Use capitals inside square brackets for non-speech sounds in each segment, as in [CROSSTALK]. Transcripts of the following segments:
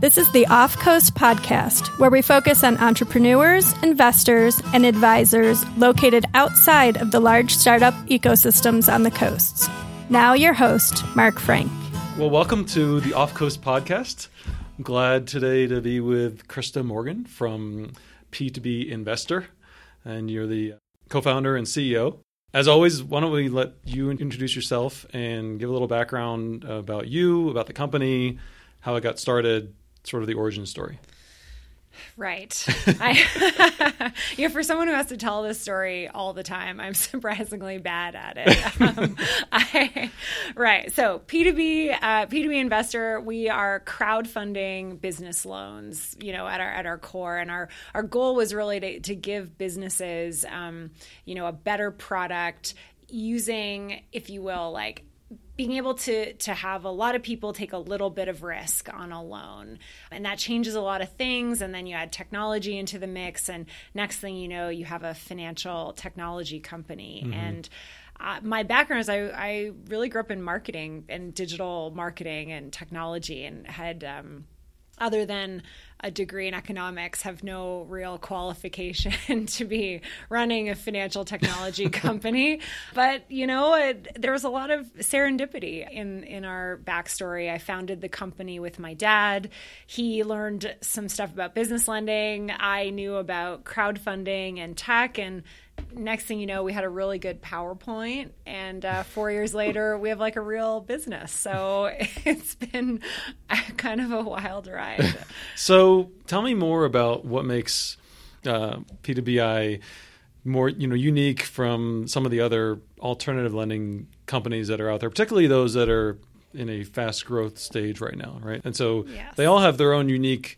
This is the Off Coast Podcast, where we focus on entrepreneurs, investors, and advisors located outside of the large startup ecosystems on the coasts. Now, your host, Mark Frank. Well, welcome to the Off Coast Podcast. I'm glad today to be with Krista Morgan from P2B Investor, and you're the co founder and CEO. As always, why don't we let you introduce yourself and give a little background about you, about the company, how it got started, sort of the origin story. Right. [LAUGHS] I, [LAUGHS] you know, for someone who has to tell this story all the time, I'm [LAUGHS] surprisingly bad at it. Um, I, right. So P2B, uh, P2B investor, we are crowdfunding business loans, you know, at our, at our core. And our, our goal was really to, to give businesses, um, you know, a better product using, if you will, like being able to to have a lot of people take a little bit of risk on a loan. And that changes a lot of things. And then you add technology into the mix. And next thing you know you have a financial technology company. Mm-hmm. and uh, my background is I, I really grew up in marketing and digital marketing and technology and had um, other than a degree in economics have no real qualification [LAUGHS] to be running a financial technology [LAUGHS] company. But you know it, there was a lot of serendipity in in our backstory. I founded the company with my dad. He learned some stuff about business lending. I knew about crowdfunding and tech and next thing you know, we had a really good PowerPoint, and uh, four years later, we have like a real business. So [LAUGHS] it's been kind of a wild ride. [LAUGHS] so tell me more about what makes uh, P2BI more, you know, unique from some of the other alternative lending companies that are out there, particularly those that are in a fast growth stage right now, right? And so yes. they all have their own unique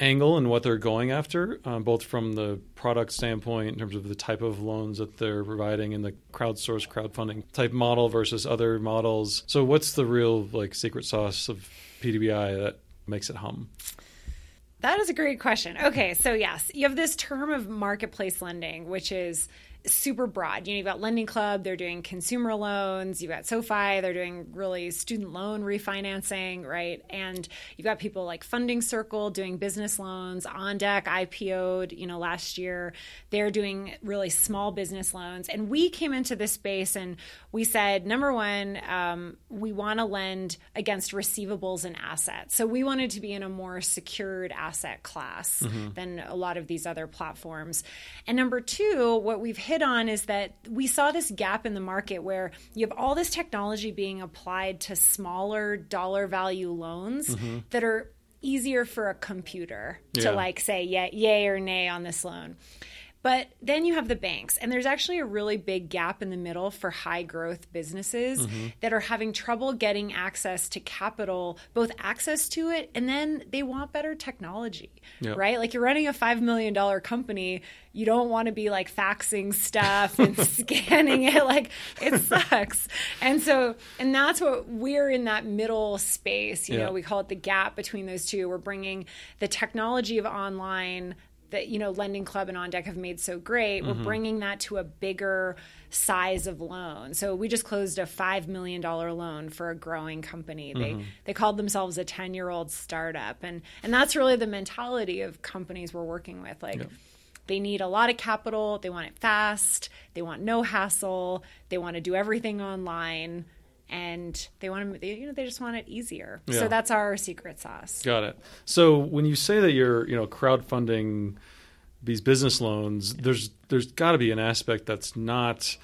angle and what they're going after, um, both from the product standpoint in terms of the type of loans that they're providing and the crowdsourced crowdfunding type model versus other models. So, what's the real like secret sauce of P2BI that makes it hum? That is a great question. Okay, so yes, you have this term of marketplace lending, which is super broad. You know, you've got Lending Club, they're doing consumer loans. You've got SoFi, they're doing really student loan refinancing, right? And you've got people like Funding Circle doing business loans. OnDeck IPO'd, you know, last year. They're doing really small business loans. And we came into this space and we said, number one, um, we want to lend against receivables and assets. So we wanted to be in a more secured asset class mm-hmm. than a lot of these other platforms. And number two, what we've hit on is that we saw this gap in the market where you have all this technology being applied to smaller dollar value loans mm-hmm. that are easier for a computer yeah. to like say yeah, yay or nay on this loan. But then you have the banks, and there's actually a really big gap in the middle for high growth businesses mm-hmm. that are having trouble getting access to capital, both access to it, and then they want better technology, yep. right? Like you're running a $5 million company, you don't want to be like faxing stuff and [LAUGHS] scanning it. Like it sucks. And so, and that's what we're in that middle space. You know, we call it the gap between those two. We're bringing the technology of online that you know lending club and OnDeck have made so great we're mm-hmm. bringing that to a bigger size of loan so we just closed a $5 million loan for a growing company mm-hmm. they they called themselves a 10 year old startup and and that's really the mentality of companies we're working with like They need a lot of capital. They want it fast. They want no hassle. They want to do everything online and they want to they, you know they just want it easier. Yeah. so that's our secret sauce. Got it. So when you say that you're you know crowdfunding these business loans there's there's got to be an aspect that's not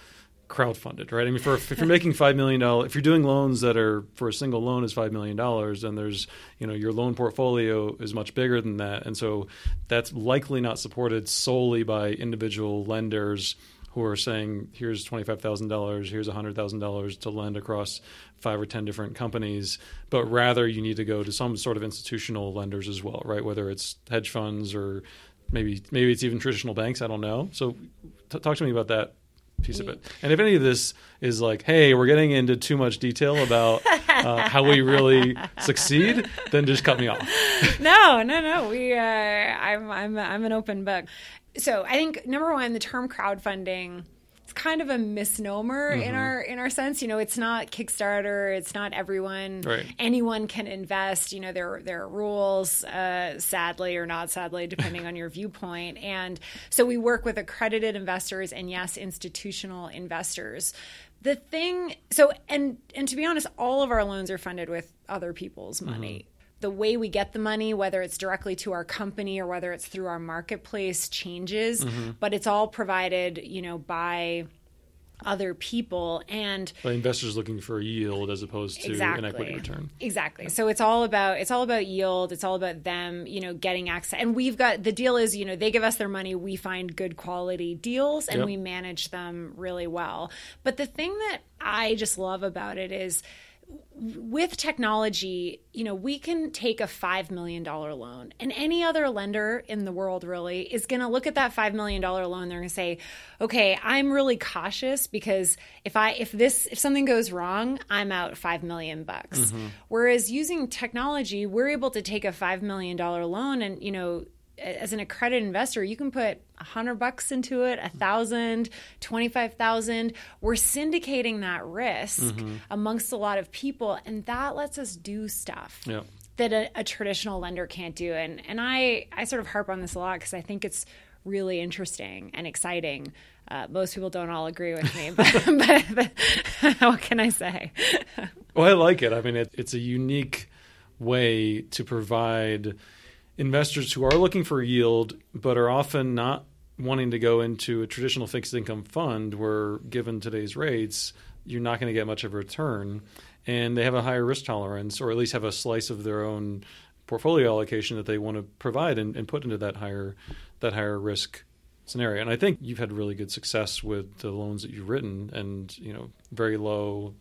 crowdfunded right? I mean for if you're making five million dollars if you're doing loans that are for a single loan is five million dollars and there's you know your loan portfolio is much bigger than that. And so that's likely not supported solely by individual lenders who are saying, here's $25,000, here's $100,000 to lend across five or 10 different companies, but rather you need to go to some sort of institutional lenders as well, right? Whether it's hedge funds or maybe maybe it's even traditional banks, I don't know. So t- talk to me about that piece of it. And if any of this is like, hey, we're getting into too much detail about uh, how we really succeed, then just cut me off. [LAUGHS] no, no, no. We, uh, I'm, I'm, I'm an open book so I think number one, the term crowdfunding it's kind of a misnomer in our in our sense. You know, it's not Kickstarter. It's not everyone. Right. Anyone can invest. You know, there there are rules, uh, sadly or not sadly, depending on your viewpoint. And so we work with accredited investors and yes, institutional investors. The thing, so and and to be honest, all of our loans are funded with other people's money the way we get the money, whether it's directly to our company or whether it's through our marketplace, changes. Mm-hmm. But it's all provided, you know, by other people and By investors looking for a yield as opposed to an equity return. Exactly. So it's all about it's all about yield. It's all about them, you know, getting access. And we've got the deal is, you know, they give us their money, we find good quality deals and Yep. we manage them really well. But the thing that I just love about it is with technology, you know, we can take a $5 million loan, and any other lender in the world really is going to look at that $5 million loan. They're going to say, okay, I'm really cautious because if I, if this, if something goes wrong, I'm out 5 million bucks. Mm-hmm. Whereas using technology, we're able to take a $5 million loan and, you know, as an accredited investor, you can put a hundred bucks into it, a thousand, twenty-five thousand. We're syndicating that risk amongst a lot of people, and that lets us do stuff Yeah. that a, a traditional lender can't do. And and I I sort of harp on this a lot because I think it's really interesting and exciting. Uh, most people don't all agree with me, [LAUGHS] but, but, but [LAUGHS] what can I say? [LAUGHS] Well, I like it. I mean, it, it's a unique way to provide investors who are looking for yield, but are often not wanting to go into a traditional fixed income fund where, given today's rates, you're not going to get much of a return. And they have a higher risk tolerance, or at least have a slice of their own portfolio allocation that they want to provide and, and put into that higher that higher risk scenario. And I think you've had really good success with the loans that you've written, and you know, very low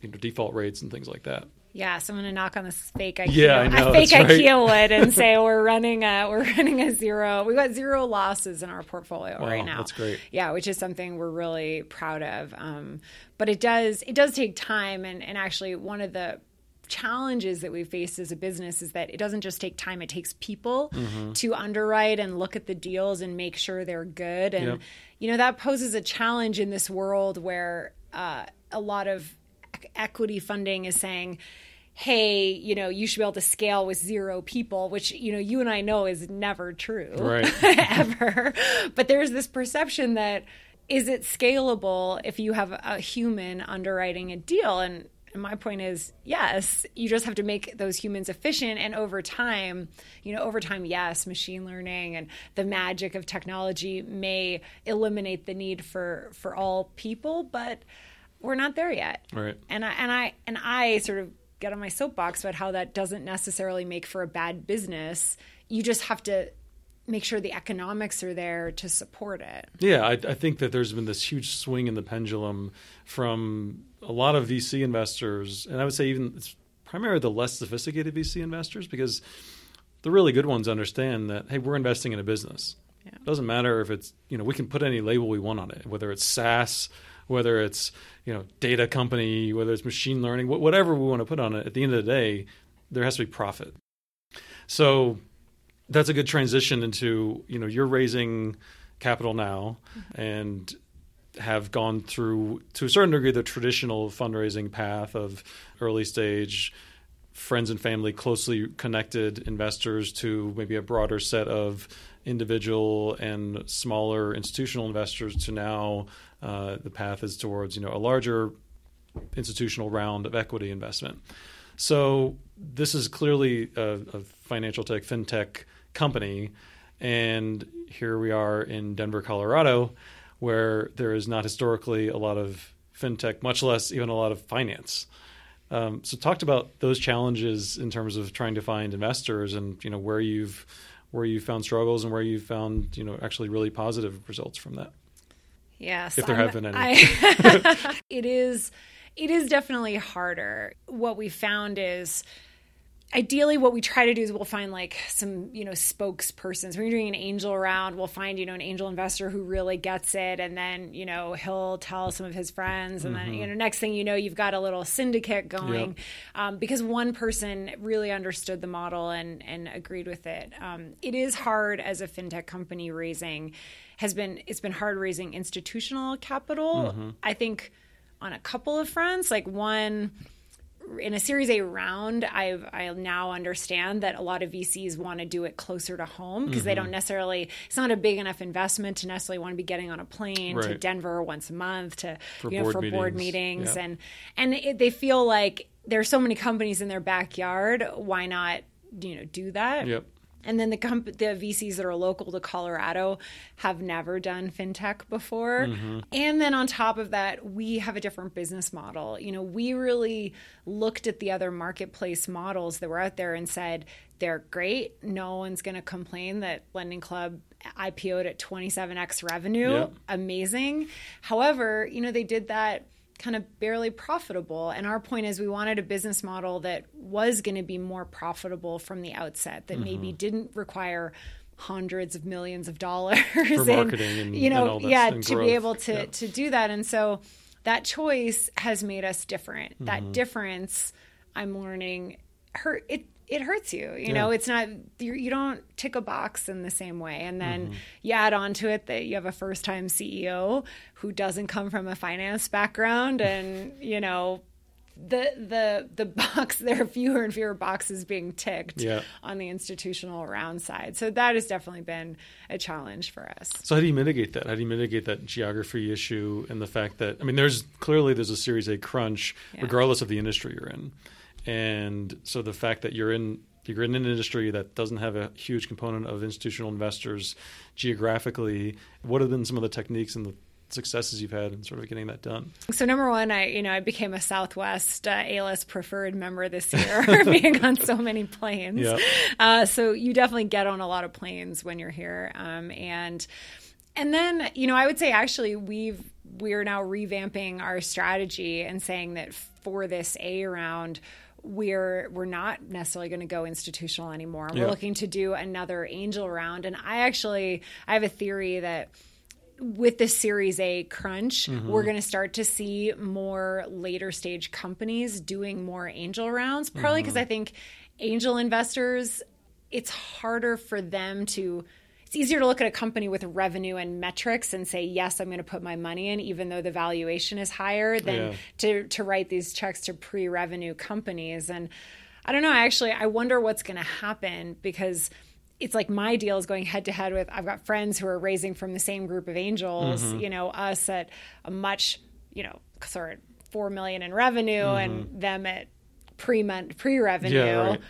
you know, default rates and things like that. Yes, I'm going to knock on this fake IKEA, Yeah, I know, fake right. IKEA wood and say [LAUGHS] we're running a we're running a zero. We got zero losses in our portfolio Wow, right now. that's great. Yeah, which is something we're really proud of. Um, but it does it does take time, and and actually one of the challenges that we face as a business is that it doesn't just take time it takes people Mm-hmm. to underwrite and look at the deals and make sure they're good and Yep. you know that poses a challenge in this world where uh, a lot of equity funding is saying hey you know you should be able to scale with zero people which you know you and i know is never true [LAUGHS] Right. ever. But there's this perception that is it scalable if you have a human underwriting a deal? And and my point is yes you just have to make those humans efficient. And over time you know over time yes machine learning and the magic of technology may eliminate the need for for all people. But we're not there yet Right. and I and I and I sort of get on my soapbox about how that doesn't necessarily make for a bad business. You just have to make sure the economics are there to support it. Yeah, I, I think that there's been this huge swing in the pendulum from a lot of VC investors, and I would say even it's primarily the less sophisticated VC investors because the really good ones understand that hey, we're investing in a business. Yeah. It doesn't matter if it's you know we can put any label we want on it, whether it's SaaS, whether it's you know data company, whether it's machine learning, whatever we want to put on it. At the end of the day, there has to be profit. So that's a good transition into you know you're raising capital now mm-hmm. and have gone through to a certain degree the traditional fundraising path of early stage friends and family closely connected investors to maybe a broader set of individual and smaller institutional investors to now uh, the path is towards you know a larger institutional round of equity investment. So this is clearly a, a financial tech, fintech company, and here we are in Denver, Colorado, where there is not historically a lot of fintech, much less even a lot of finance. Um, so talked about those challenges in terms of trying to find investors, and you know where you've where you found struggles and where you found you know actually really positive results from that. Yes, If there I'm- have been any. I- [LAUGHS] [LAUGHS] it is. It is definitely harder. What we found is ideally what we try to do is we'll find like some you know spokespersons. When you're doing an angel round we'll find you know an angel investor who really gets it and then you know he'll tell some of his friends and then you know next thing you know you've got a little syndicate going. Yep. um, because one person really understood the model and and agreed with it. Um, it is hard as a fintech company raising has been it's been hard raising institutional capital. I think on a couple of fronts like one in a Series A round, I've I now understand that a lot of VCs want to do it closer to home because they Mm-hmm. don't necessarily. It's not a big enough investment to necessarily want to be getting on a plane to Denver once a month to For you know board for board meetings. meetings Yeah. and and it, they feel like there's so many companies in their backyard. Why not you know do that? Yep. And then the comp- the VCs that are local to Colorado have never done fintech before. Mm-hmm. And then on top of that, we have a different business model. You know, we really looked at the other marketplace models that were out there and said they're great. No one's going to complain that Lending Club IPO'd at 27x revenue. Yep. Amazing. However, you know, they did that kind of barely profitable. And our point is we wanted a business model that was going to be more profitable from the outset, that maybe didn't require hundreds of millions of dollars for [LAUGHS] marketing and- you know and yeah to growth. be able to Yeah. to do that and so that choice has made us different Mm-hmm. that difference i'm learning hurt it it hurts you you know it's not you you don't tick a box in the same way and then Mm-hmm. you add on to it that you have a first time ceo who doesn't come from a finance background and you know the the the [LAUGHS] box there are fewer and fewer boxes being ticked Yeah. on the institutional round side so that has definitely been a challenge for us So how do you mitigate that? How do you mitigate that geography issue and the fact that I mean, there's clearly there's a Series A crunch, Yeah. regardless of the industry you're in, and so the fact that you're in you're in an industry that doesn't have a huge component of institutional investors geographically. What have been some of the techniques and the successes you've had in sort of getting that done? So number one, I you know I became a Southwest uh, A-list preferred member this year, [LAUGHS] being on so many planes. Yeah. Uh, so you definitely get on a lot of planes when you're here, um, and and then you know I would say actually we've we're now revamping our strategy and saying that for this A round. We're we're not necessarily going to go institutional anymore. We're Yeah. looking to do another angel round, and I actually I have a theory that with the Series A crunch, mm-hmm. we're going to start to see more later stage companies doing more angel rounds, probably because mm-hmm. I think angel investors, it's harder for them to. It's easier to look at a company with revenue and metrics and say, yes, I'm going to put my money in, even though the valuation is higher, than Yeah. to, to write these checks to pre revenue companies. And I don't know, I actually, I wonder what's going to happen because it's like my deal is going head to head with I've got friends who are raising from the same group of angels, Mm-hmm. you know, us at a much, you know, sort of 4 million in revenue and them at pre pre revenue. Mm-hmm. Yeah, right.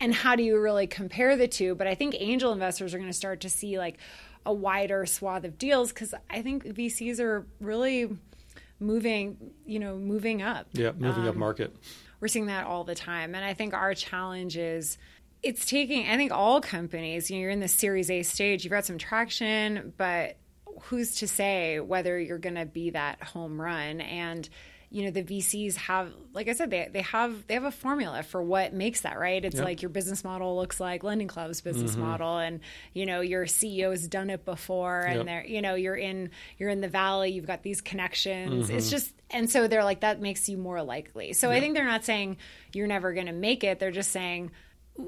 And how do you really compare the two? But I think angel investors are going to start to see like a wider swath of deals cuz I think VCs are really moving, you know, moving up Yeah, moving up Um, market. we're seeing that all the time and i think our challenge is it's taking i think all companies you know you're in the series a stage you've got some traction but who's to say whether you're going to be that home run and you know the VCs have like I said they they have they have a formula for what makes that right it's Yep. like your business model looks like lending club's business Mm-hmm. model and you know your CEO's done it before and Yep. they're you know you're in you're in the valley you've got these connections Mm-hmm. it's just and so they're like that makes you more likely so i think they're not saying you're never going to make it they're just saying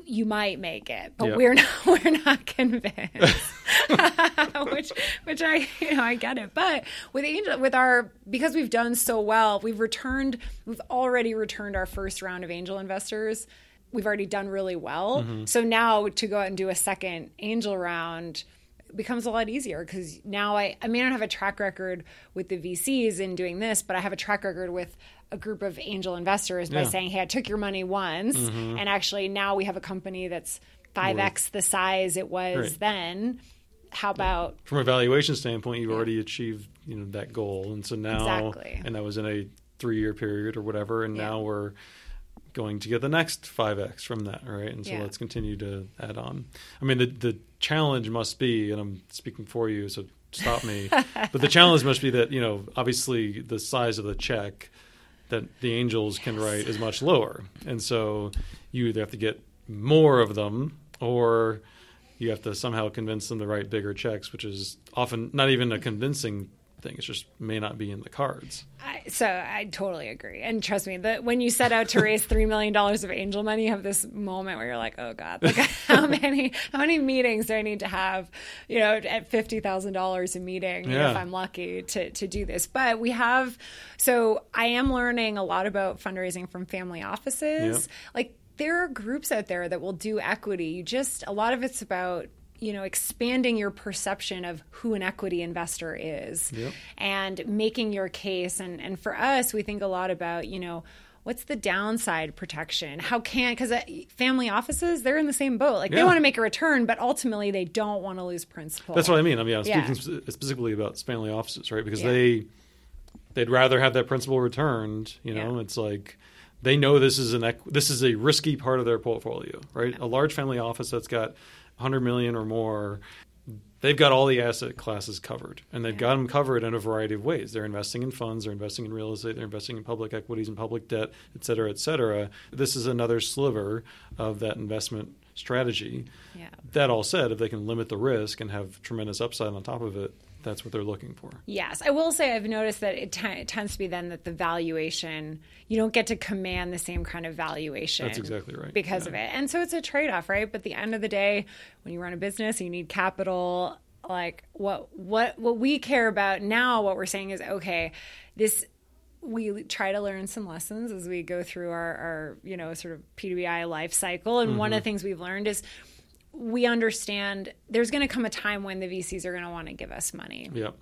you might make it but Yep. we're not [LAUGHS] we're not convinced. [LAUGHS] Which which i you know i get it. But with angel with our because we've done so well we've returned we've already returned our first round of angel investors. We've already done really well. Mm-hmm. So now to go out and do a second angel round becomes a lot easier because now I, I may not have a track record with the VCs in doing this, but I have a track record with a group of angel investors by Yeah. saying, hey, I took your money once, mm-hmm. and actually now we have a company that's 5x the size it was Right. then. How about From a valuation standpoint, you've already achieved you know that goal, and so now Exactly. and that was in a three year period or whatever, and Yeah. now we're going to get the next 5x from that right and so Yeah. let's continue to add on i mean the the challenge must be and i'm speaking for you so stop me. [LAUGHS] But the challenge must be that you know obviously the size of the check that the angels can write is much lower. And so you either have to get more of them, or you have to somehow convince them to write bigger checks, which is often not even a convincing thing. It just may not be in the cards. I, so I totally agree. And trust me, that when you set out to raise three million dollars of angel money, you have this moment where you're like, "Oh God, like [LAUGHS] how many how many meetings do I need to have? You know, at fifty thousand dollars a meeting Yeah. if I'm lucky to to do this." But we have. So I am learning a lot about fundraising from family offices. Yeah. Like there are groups out there that will do equity. You just a lot of it's about you know expanding your perception of who an equity investor is Yep. and making your case and and for us we think a lot about you know what's the downside protection how can because uh, family offices they're in the same boat like they want to make a return but ultimately they don't want to lose principal That's what I mean. I mean, I'm Yeah. speaking spe- specifically about family offices, right? Because Yeah. they they'd rather have that principal returned. You know, Yeah. it's like they know this is an this is a risky part of their portfolio, right? A large family office that's got 100 million or more. They've got all the asset classes covered, and they've got them covered in a variety of ways. They're investing in funds, they're investing in real estate, they're investing in public equities and public debt, et cetera, et cetera. This is another sliver of that investment strategy. Yeah. That all said, if they can limit the risk and have tremendous upside on top of it, that's what they're looking for. Yes, I will say I've noticed that it, t- it tends to be then that the valuation you don't get to command the same kind of valuation. That's exactly right. because Yeah. of it, and so it's a trade off, right? But at the end of the day, when you run a business, you need capital. Like what what what we care about now, what we're saying is okay, this we try to learn some lessons as we go through our, our you know sort of PWI life cycle, and one of the mm-hmm. things we've learned is we understand there's going to come a time when the VCs are going to want to give us money. Yep.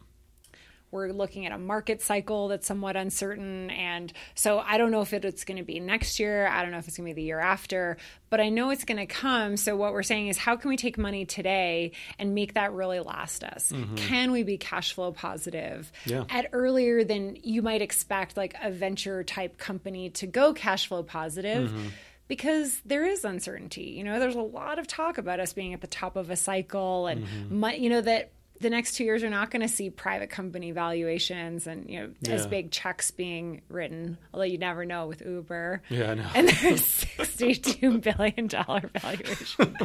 we're looking at a market cycle that's somewhat uncertain and so i don't know if it's going to be next year i don't know if it's going to be the year after but i know it's going to come so what we're saying is how can we take money today and make that really last us? Mm-hmm. Can we be cash flow positive? Yeah. at earlier than you might expect like a venture type company to go cash flow positive mm-hmm. Because there is uncertainty. You know, there's a lot of talk about us being at the top of a cycle, and mm-hmm. mu- you know that the next two years are not going to see private company valuations and you know as big checks being written. Although you never know with Uber. Yeah, I know. And there's [LAUGHS] sixty-two billion dollar valuation.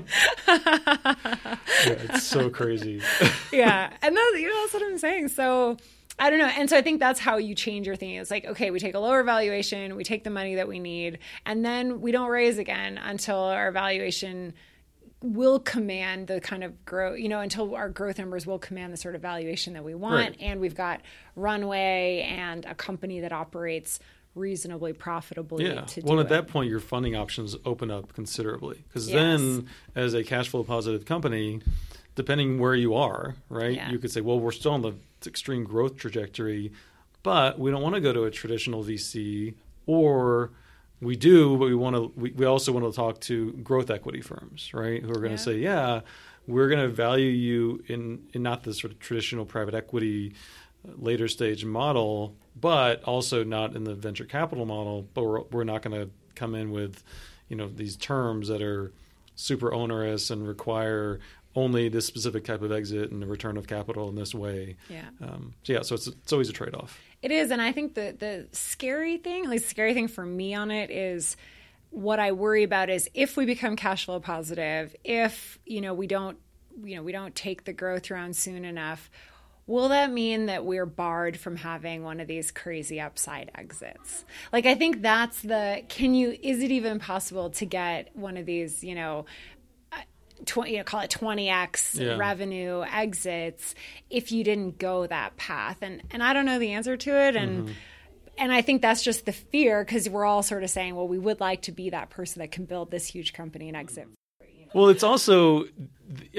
Yeah, it's so crazy. [LAUGHS] yeah, and that's you know that's what I'm saying. So I don't know, and so I think that's how you change your thinking. It's like okay, we take a lower valuation, we take the money that we need, and then we don't raise again until our valuation will command the kind of growth, you know, until our growth numbers will command the sort of valuation that we want, Right. and we've got runway and a company that operates reasonably profitably Yeah. Well, at it. that point, your funding options open up considerably because Yes. then, as a cash flow positive company, depending where you are, right, Yeah. you could say, well, we're still on the extreme growth trajectory, but we don't want to go to a traditional VC, or we do, but we want to. We, we also want to talk to growth equity firms, right, who are going Yeah. to say, yeah, we're going to value you in in not the sort of traditional private equity uh, later stage model, but also not in the venture capital model. But we're, we're not going to come in with, you know, these terms that are super onerous and require only this specific type of exit and the return of capital in this way. Yeah. Um, so yeah, so it's it's always a trade off. It is, and I think the the scary thing, at least the scary thing for me on it is what I worry about is if we become cash flow positive, if you know we don't you know we don't take the growth round soon enough, will that mean that we're barred from having one of these crazy upside exits? Like I think that's the can you is it even possible to get one of these, you know, tw- you know, call it 20x Yeah. revenue exits if you didn't go that path. And and I don't know the answer to it and Mm-hmm. and I think that's just the fear because we're all sort of saying, well, we would like to be that person that can build this huge company and exit. Well, it's also,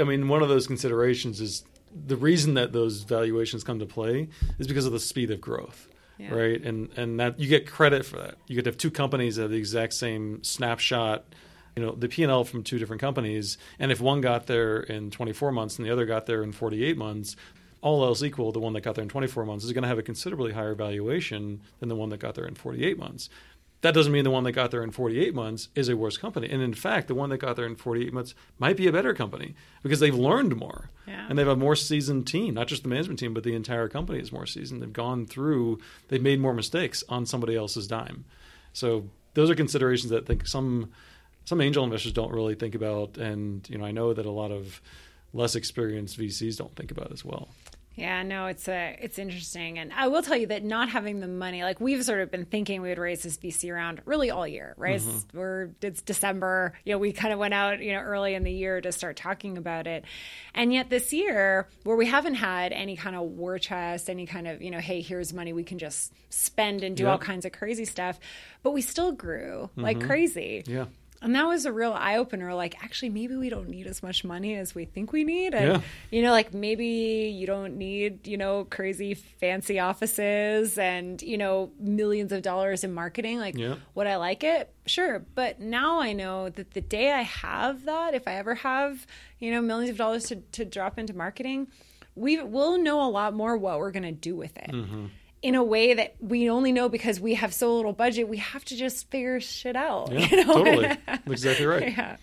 I mean, one of those considerations is the reason that those valuations come to play is because of the speed of growth, Yeah. right? And and that you get credit for that. You could have two companies that have the exact same snapshot, you know, the P and L from two different companies, and if one got there in 24 months and the other got there in 48 months. All else equal, the one that got there in 24 months is going to have a considerably higher valuation than the one that got there in 48 months. That doesn't mean the one that got there in 48 months is a worse company. And in fact, the one that got there in 48 months might be a better company because they've learned more. Yeah. And they have a more seasoned team, not just the management team, but the entire company is more seasoned. They've gone through, they've made more mistakes on somebody else's dime. So those are considerations that I think some some angel investors don't really think about, and you know, I know that a lot of less experienced VCs don't think about as well. Yeah, no, it's a it's interesting, and I will tell you that not having the money, like we've sort of been thinking we would raise this VC round really all year, right? Mm-hmm. It's, we're it's December, you know, we kind of went out, you know, early in the year to start talking about it, and yet this year, where we haven't had any kind of war chest, any kind of you know, hey, here's money we can just spend and do yep. all kinds of crazy stuff, but we still grew mm-hmm. like crazy. Yeah. And that was a real eye opener. Like, actually, maybe we don't need as much money as we think we need. And, yeah. you know, like maybe you don't need, you know, crazy fancy offices and, you know, millions of dollars in marketing. Like, yeah. would I like it? Sure. But now I know that the day I have that, if I ever have, you know, millions of dollars to, to drop into marketing, we will know a lot more what we're going to do with it. Mm-hmm in a way that we only know because we have so little budget. We have to just figure shit out. Yeah, [LAUGHS] you know? totally. [LAUGHS] Exactly right. Yeah.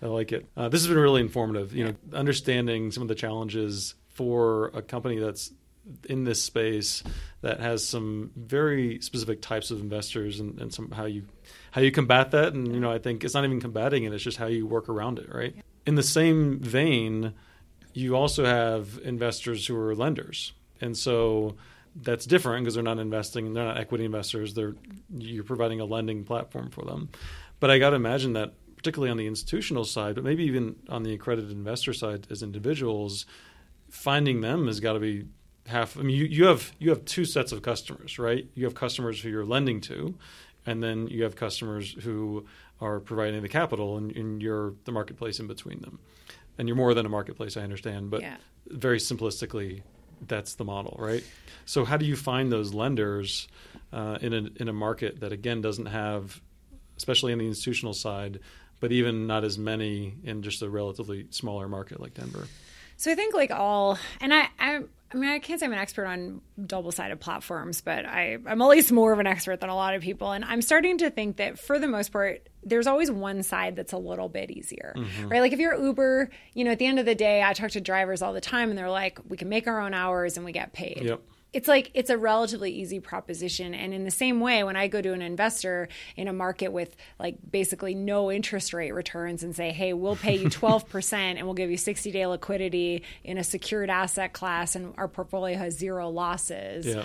I like it. Uh, this has been really informative. You know, understanding some of the challenges for a company that's in this space that has some very specific types of investors and, and some how you how you combat that. And you know, I think it's not even combating it; it's just how you work around it. Right. In the same vein, you also have investors who are lenders, and so that's different because they're not investing they're not equity investors they're you're providing a lending platform for them. But i got to imagine that particularly on the institutional side but maybe even on the accredited investor side as individuals finding them has got to be half i mean you, you have you have two sets of customers right? You have customers who you're lending to and then you have customers who are providing the capital and, and you're the marketplace in between them. And you're more than a marketplace i understand but yeah. very simplistically that's the model, right? So how do you find those lenders uh, in a in a market that again doesn't have, especially on the institutional side, but even not as many in just a relatively smaller market like Denver? So I think like all, and I, I, I mean, I can't say I'm an expert on double-sided platforms, but I, I'm at least more of an expert than a lot of people, and I'm starting to think that for the most part, there's always one side that's a little bit easier, mm-hmm. right? Like if you're Uber, you know, at the end of the day, I talk to drivers all the time and they're like, we can make our own hours and we get paid. Yep. It's like it's a relatively easy proposition. And in the same way, when I go to an investor in a market with like basically no interest rate returns and say, hey, we'll pay you [LAUGHS] 12% and we'll give you 60 day liquidity in a secured asset class and our portfolio has zero losses. Yeah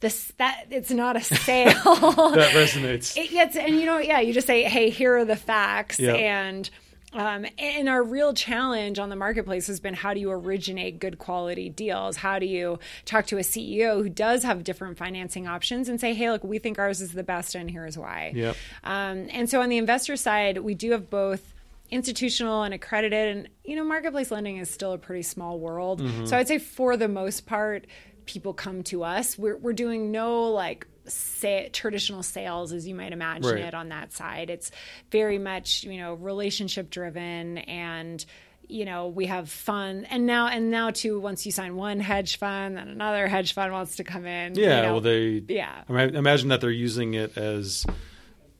this that it's not a sale [LAUGHS] that resonates it gets and you know yeah you just say hey here are the facts and um, and our real challenge on the marketplace has been how do you originate good quality deals? How do you talk to a CEO who does have different financing options and say, hey, look, we think ours is the best and here's why. Yep. Um, and so on the investor side, we do have both institutional and accredited and you know marketplace lending is still a pretty small world mm-hmm. so i'd say for the most part people come to us. We're, we're doing no like say, traditional sales as you might imagine right. it on that side. It's very much, you know, relationship driven and you know we have fun and now and now too once you sign one hedge fund then another hedge fund wants to come in yeah you know, well they yeah I mean, imagine that they're using it as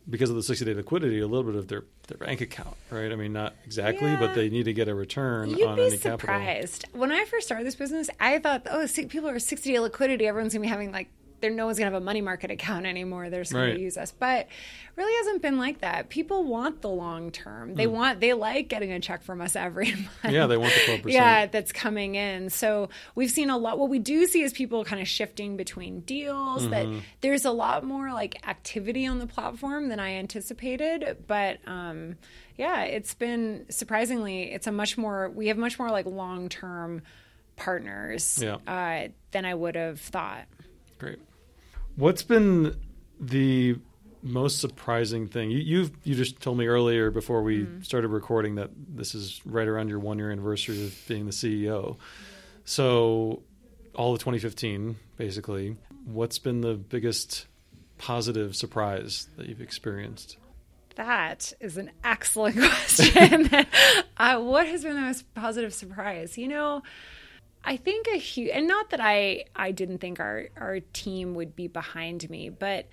because of the 60 day liquidity, a little bit of their, their bank account, right? I mean, not exactly, yeah. but they need to get a return You'd on be any surprised. capital. When I first started this business, I thought, oh, people are 60 day liquidity. Everyone's going to be having like there no one's gonna have a money market [LAUGHS] account anymore. They're just gonna right. use us. But really hasn't been like that. People want the long term. They mm. want they like getting a check from us every [LAUGHS] month. Yeah, they want the twelve percent. Yeah, that's coming in. So we've seen a lot. What we do see is people kind of shifting between deals. Mm-hmm. That there's a lot more like activity on the platform than I anticipated. But um, yeah, it's been surprisingly, it's a much more. We have much more like long term partners yeah. uh, than I would have thought. Great. What's been the most surprising thing? You you you just told me earlier before we mm. started recording that this is right around your one year anniversary of being the CEO. So all of 2015, basically. What's been the biggest positive surprise that you've experienced? That is an excellent [LAUGHS] question. [LAUGHS] uh, what has been the most positive surprise? You know, I think a huge, and not that I I didn't think our our team would be behind me, but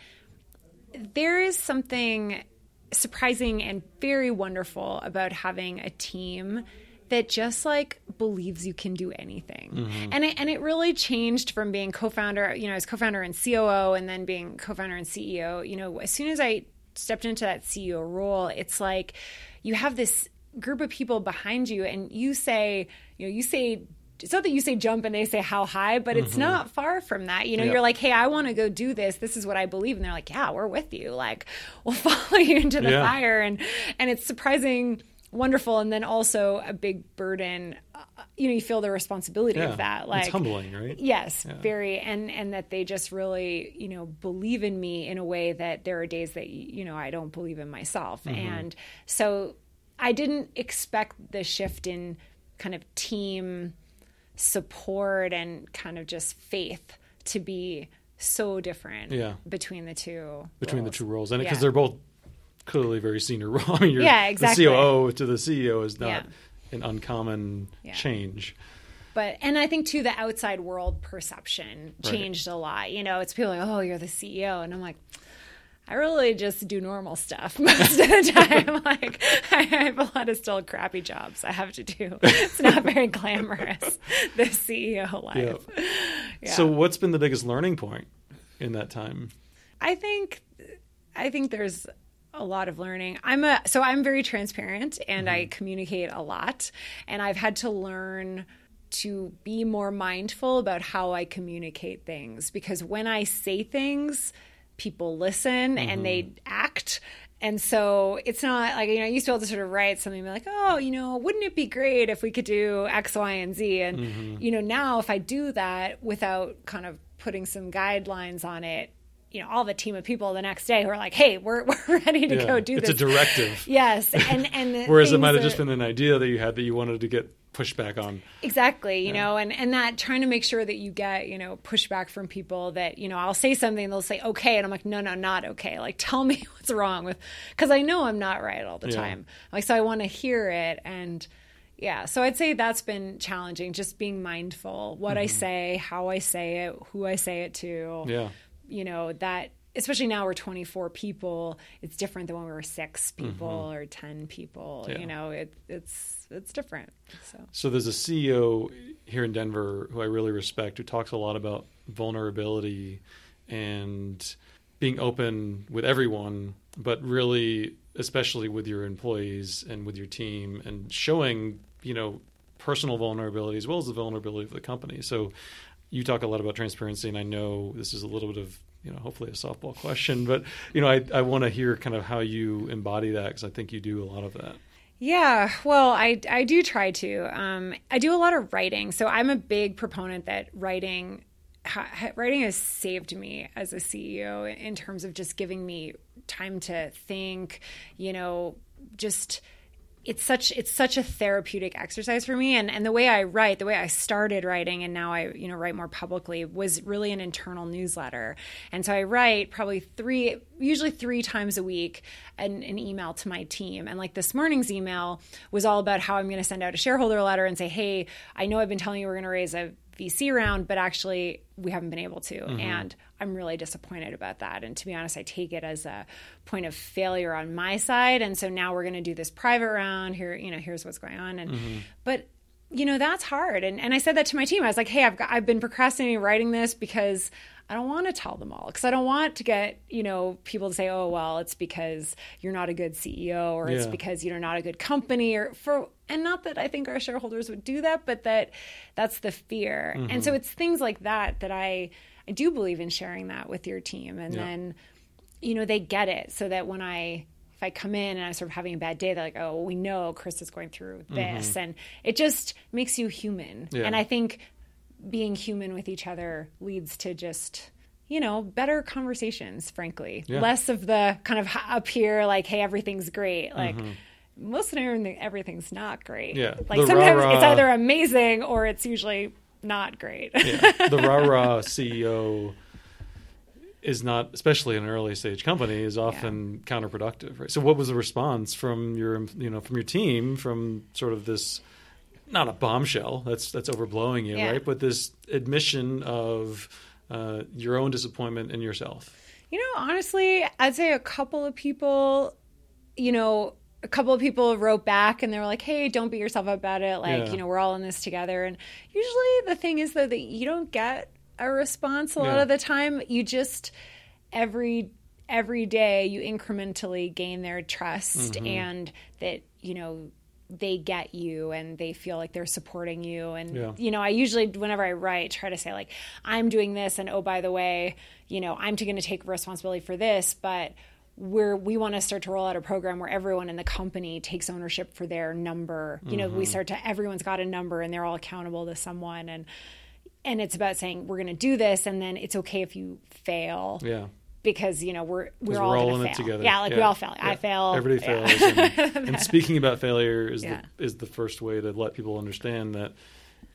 there is something surprising and very wonderful about having a team that just like believes you can do anything. Mm-hmm. And it, and it really changed from being co-founder, you know, as co-founder and COO and then being co-founder and CEO, you know, as soon as I stepped into that CEO role, it's like you have this group of people behind you and you say, you know, you say it's not that you say jump and they say how high, but it's mm-hmm. not far from that. You know, yep. you're like, hey, I want to go do this. This is what I believe, and they're like, yeah, we're with you. Like, we'll [LAUGHS] follow you into the yeah. fire, and and it's surprising, wonderful, and then also a big burden. Uh, you know, you feel the responsibility yeah. of that. Like it's humbling, right? Yes, yeah. very, and and that they just really, you know, believe in me in a way that there are days that you know I don't believe in myself, mm-hmm. and so I didn't expect the shift in kind of team support and kind of just faith to be so different yeah. between the two between roles. the two roles and because yeah. they're both clearly very senior [LAUGHS] role. I mean, yeah, exactly. The COO to the CEO is not yeah. an uncommon change. But and I think too the outside world perception changed right. a lot. You know, it's people like, "Oh, you're the CEO," and I'm like, I really just do normal stuff [LAUGHS] most of the time. [LAUGHS] like I have a lot of still crappy jobs I have to do. It's not very glamorous. [LAUGHS] The CEO life. Yeah. Yeah. So, what's been the biggest learning point in that time? I think, I think there's a lot of learning. I'm a so I'm very transparent and mm-hmm. I communicate a lot, and I've had to learn to be more mindful about how I communicate things because when I say things people listen mm-hmm. and they mm-hmm. act. And so it's not like, you know, I used to be able to sort of write something be like, oh, you know, wouldn't it be great if we could do X, Y, and Z? And, mm-hmm. you know, now if I do that without kind of putting some guidelines on it, you know, all the team of people the next day who are like, "Hey, we're [LAUGHS] we're ready to yeah, go do it's this." It's a directive. yes, and and [LAUGHS] whereas it might have just been an idea that you had that you wanted to get pushback on. Exactly, you yeah. know, and and that trying to make sure that you get, you know, pushback from people that, you know, I'll say something they'll say okay and I'm like, "No, no, not okay." Like tell me [LAUGHS] what's wrong with cuz I know I'm not right all the yeah. time. Like so I want to hear it and yeah, so I'd say that's been challenging just being mindful what mm-hmm. I say, how I say it, who I say it to. Yeah. You know, that especially now we're 24 people it's different than when we were six people mm-hmm. or 10 people yeah. you know it, it's it's different so. so there's a ceo here in denver who i really respect who talks a lot about vulnerability and being open with everyone but really especially with your employees and with your team and showing you know personal vulnerability as well as the vulnerability of the company so you talk a lot about transparency and i know this is a little bit of you know, hopefully a softball question, but you know, I I want to hear kind of how you embody that because I think you do a lot of that. Yeah, well, I I do try to. Um, I do a lot of writing, so I'm a big proponent that writing ha, writing has saved me as a CEO in terms of just giving me time to think. You know, just it's such it's such a therapeutic exercise for me. And and the way I write the way I started writing and now I you know write more publicly was really an internal newsletter. And so I write probably three usually three times a week an, an email to my team. And like this morning's email was all about how I'm going to send out a shareholder letter and say hey I know I've been telling you we're going to raise a VC round, but actually we haven't been able to. Mm-hmm. And I'm really disappointed about that. And to be honest, I take it as a point of failure on my side. And so now we're going to do this private round. Here, you know, here's what's going on. And mm-hmm. but you know that's hard. And and I said that to my team. I was like, hey, I've got, I've been procrastinating writing this because I don't want to tell them all because I don't want to get, you know, people to say, oh, well, it's because you're not a good CEO or yeah. it's because you're not a good company or for, and not that I think our shareholders would do that, but that that's the fear. Mm-hmm. And so it's things like that that I, I do believe in sharing that with your team. And yeah. then, you know, they get it so that when I, if I come in and I'm sort of having a bad day, they're like, oh, well, we know Chris is going through this. Mm-hmm. And it just makes you human. Yeah. And I think being human with each other leads to just you know better conversations frankly yeah. less of the kind of up here like hey everything's great like mm-hmm. most of the time everything's not great yeah like the sometimes rah-rah. it's either amazing or it's usually not great yeah. the rah rah ceo is not especially in an early stage company is often yeah. counterproductive right so what was the response from your you know from your team from sort of this not a bombshell. That's that's overblowing you, yeah. right? But this admission of uh, your own disappointment in yourself. You know, honestly, I'd say a couple of people, you know, a couple of people wrote back and they were like, "Hey, don't beat yourself up about it. Like, yeah. you know, we're all in this together." And usually, the thing is though that you don't get a response a lot yeah. of the time. You just every every day you incrementally gain their trust and that, you know, they get you and they feel like they're supporting you and Yeah. you know i usually whenever i write try to say like i'm doing this and oh by the way you know i'm going to take responsibility for this but we're we want to start to roll out a program where everyone in the company takes ownership for their number you know Mm-hmm. we start to everyone's got a number and they're all accountable to someone and and it's about saying we're going to do this and then it's okay if you fail Yeah. Because you know we're we're all, we're all in it fail. together. Yeah, like we all fail. I fail. Everybody Yeah. fails. And, [LAUGHS] and speaking about failure is Yeah. the is the first way to let people understand that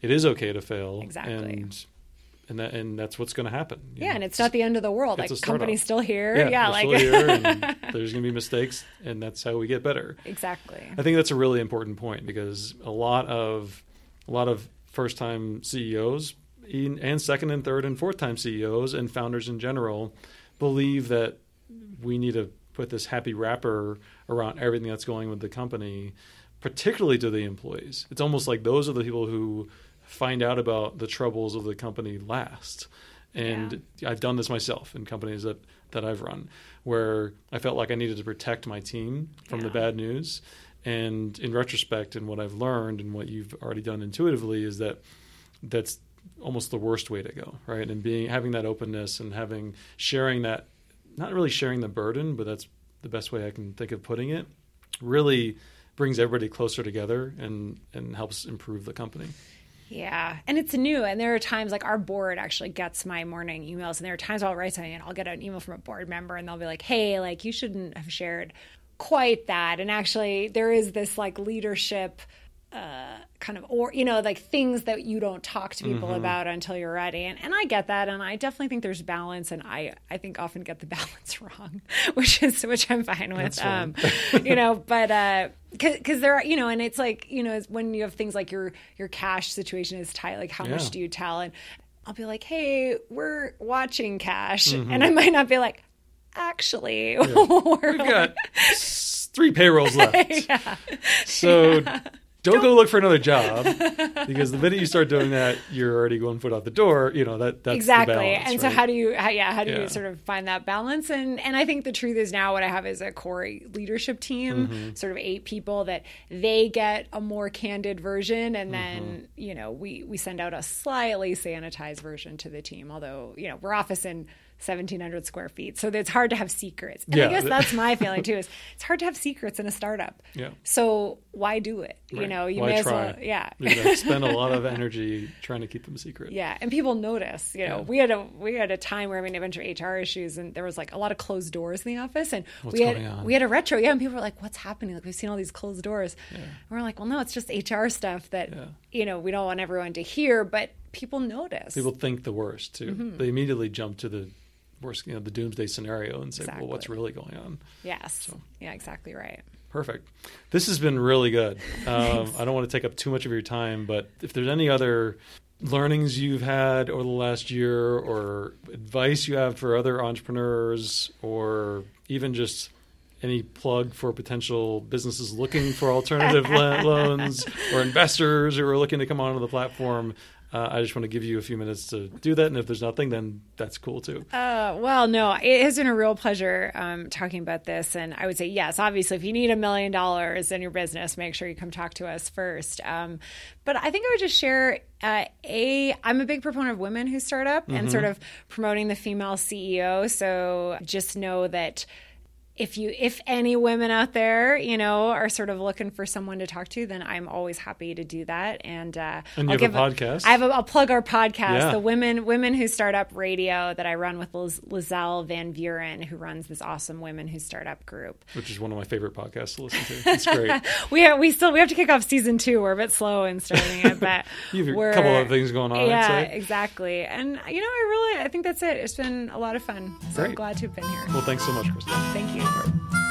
it is okay to fail. Exactly. And and that and that's what's going to happen. Yeah, know. and it's not the end of the world. It's Like company's still here. yeah, Yeah, like still here and [LAUGHS] there's going to be mistakes and that's how we get better. exactly. I think that's a really important point because a lot of a lot of first time CEOs and second and third and fourth time CEOs and founders in general believe that we need to put this happy wrapper around everything that's going with the company, particularly to the employees. It's almost like those are the people who find out about the troubles of the company last. And I've done this myself in companies that, that I've run, where I felt like I needed to protect my team from the bad news. And in retrospect, and what I've learned and what you've already done intuitively is that that's almost the worst way to go, right? And being having that openness and having sharing that, not really sharing the burden, but that's the best way I can think of putting it. Really brings everybody closer together and and helps improve the company. Yeah, and it's new. And there are times like our board actually gets my morning emails, and there are times I'll write something and I'll get an email from a board member, and they'll be like, "Hey, like you shouldn't have shared quite that." And actually, there is this like leadership. Uh, kind of, or you know, like things that you don't talk to people about until you're ready, and and I get that, and I definitely think there's balance, and I I think often get the [LAUGHS] balance wrong, [LAUGHS] which is which I'm fine with, fine. um, [LAUGHS] you know, but uh, because there are you know, and it's like you know, when you have things like your your cash situation is tight, like how Yeah. much do you tell? And I'll be like, hey, we're watching cash, Mm-hmm. and I might not be like, actually, we're We've got three payrolls left. So don't go look for another job [LAUGHS] because the minute you start doing that, you're already one foot out the door. You know that that's exactly balance, and so how do you how, yeah how do Yeah. you sort of find that balance and and i think the truth is now what i have is a core leadership team Mm-hmm. sort of eight people that they get a more candid version and then Mm-hmm. you know we we send out a slightly sanitized version to the team although you know we're office in 1700 square feet so it's hard to have secrets and Yeah. i guess that's my feeling too is it's hard to have secrets in a startup Yeah. so why do it you know you Why may as try? well yeah You're spend a lot of energy trying to keep them secret. yeah, and people notice. You know, Yeah. we had a we had a time where I mean, a bunch of HR issues, and there was like a lot of closed doors in the office, and What's we had on? we had a retro. Yeah, and people were like, "What's happening? Like we've seen all these closed doors." And we're like, "Well, no, it's just HR stuff that Yeah. you know we don't want everyone to hear, but people notice." People think the worst too. Mm-hmm. They immediately jump to the worst, you know, the doomsday scenario and say, "Well, what's really going on?" yes, yeah, exactly right. Perfect. This has been really good. [LAUGHS] Um, I don't want to take up too much of your time, but if there's any other learnings you've had over the last year or advice you have for other entrepreneurs or even just any plug for potential businesses looking for alternative [LAUGHS] loans or investors who are looking to come onto the platform, uh, I just want to give you a few minutes to do that. And if there's nothing, then that's cool too. Uh, well, no, it has been a real pleasure um, talking about this. And I would say, yes, obviously, if you need a million dollars in your business, make sure you come talk to us first. Um, but I think I would just share uh, a, I'm a big proponent of women who start up and sort of promoting the female CEO. So just know that if you if any women out there you know are sort of looking for someone to talk to then i'm always happy to do that and uh And you I'll have a podcast? i have a, i'll plug our podcast Yeah. the women women who start up radio that i run with Liz, Lizelle van Vuuren who runs this awesome women who start up group Which is one of my favorite podcasts to listen to. It's great. [LAUGHS] we have, we still we have to kick off season two we're a bit slow in starting it but [LAUGHS] You have a couple of other things going on, yeah exactly and you know i really i think that's it it's been a lot of fun so i'm glad to have been here Well, thanks so much, Krista. thank you Jennifer.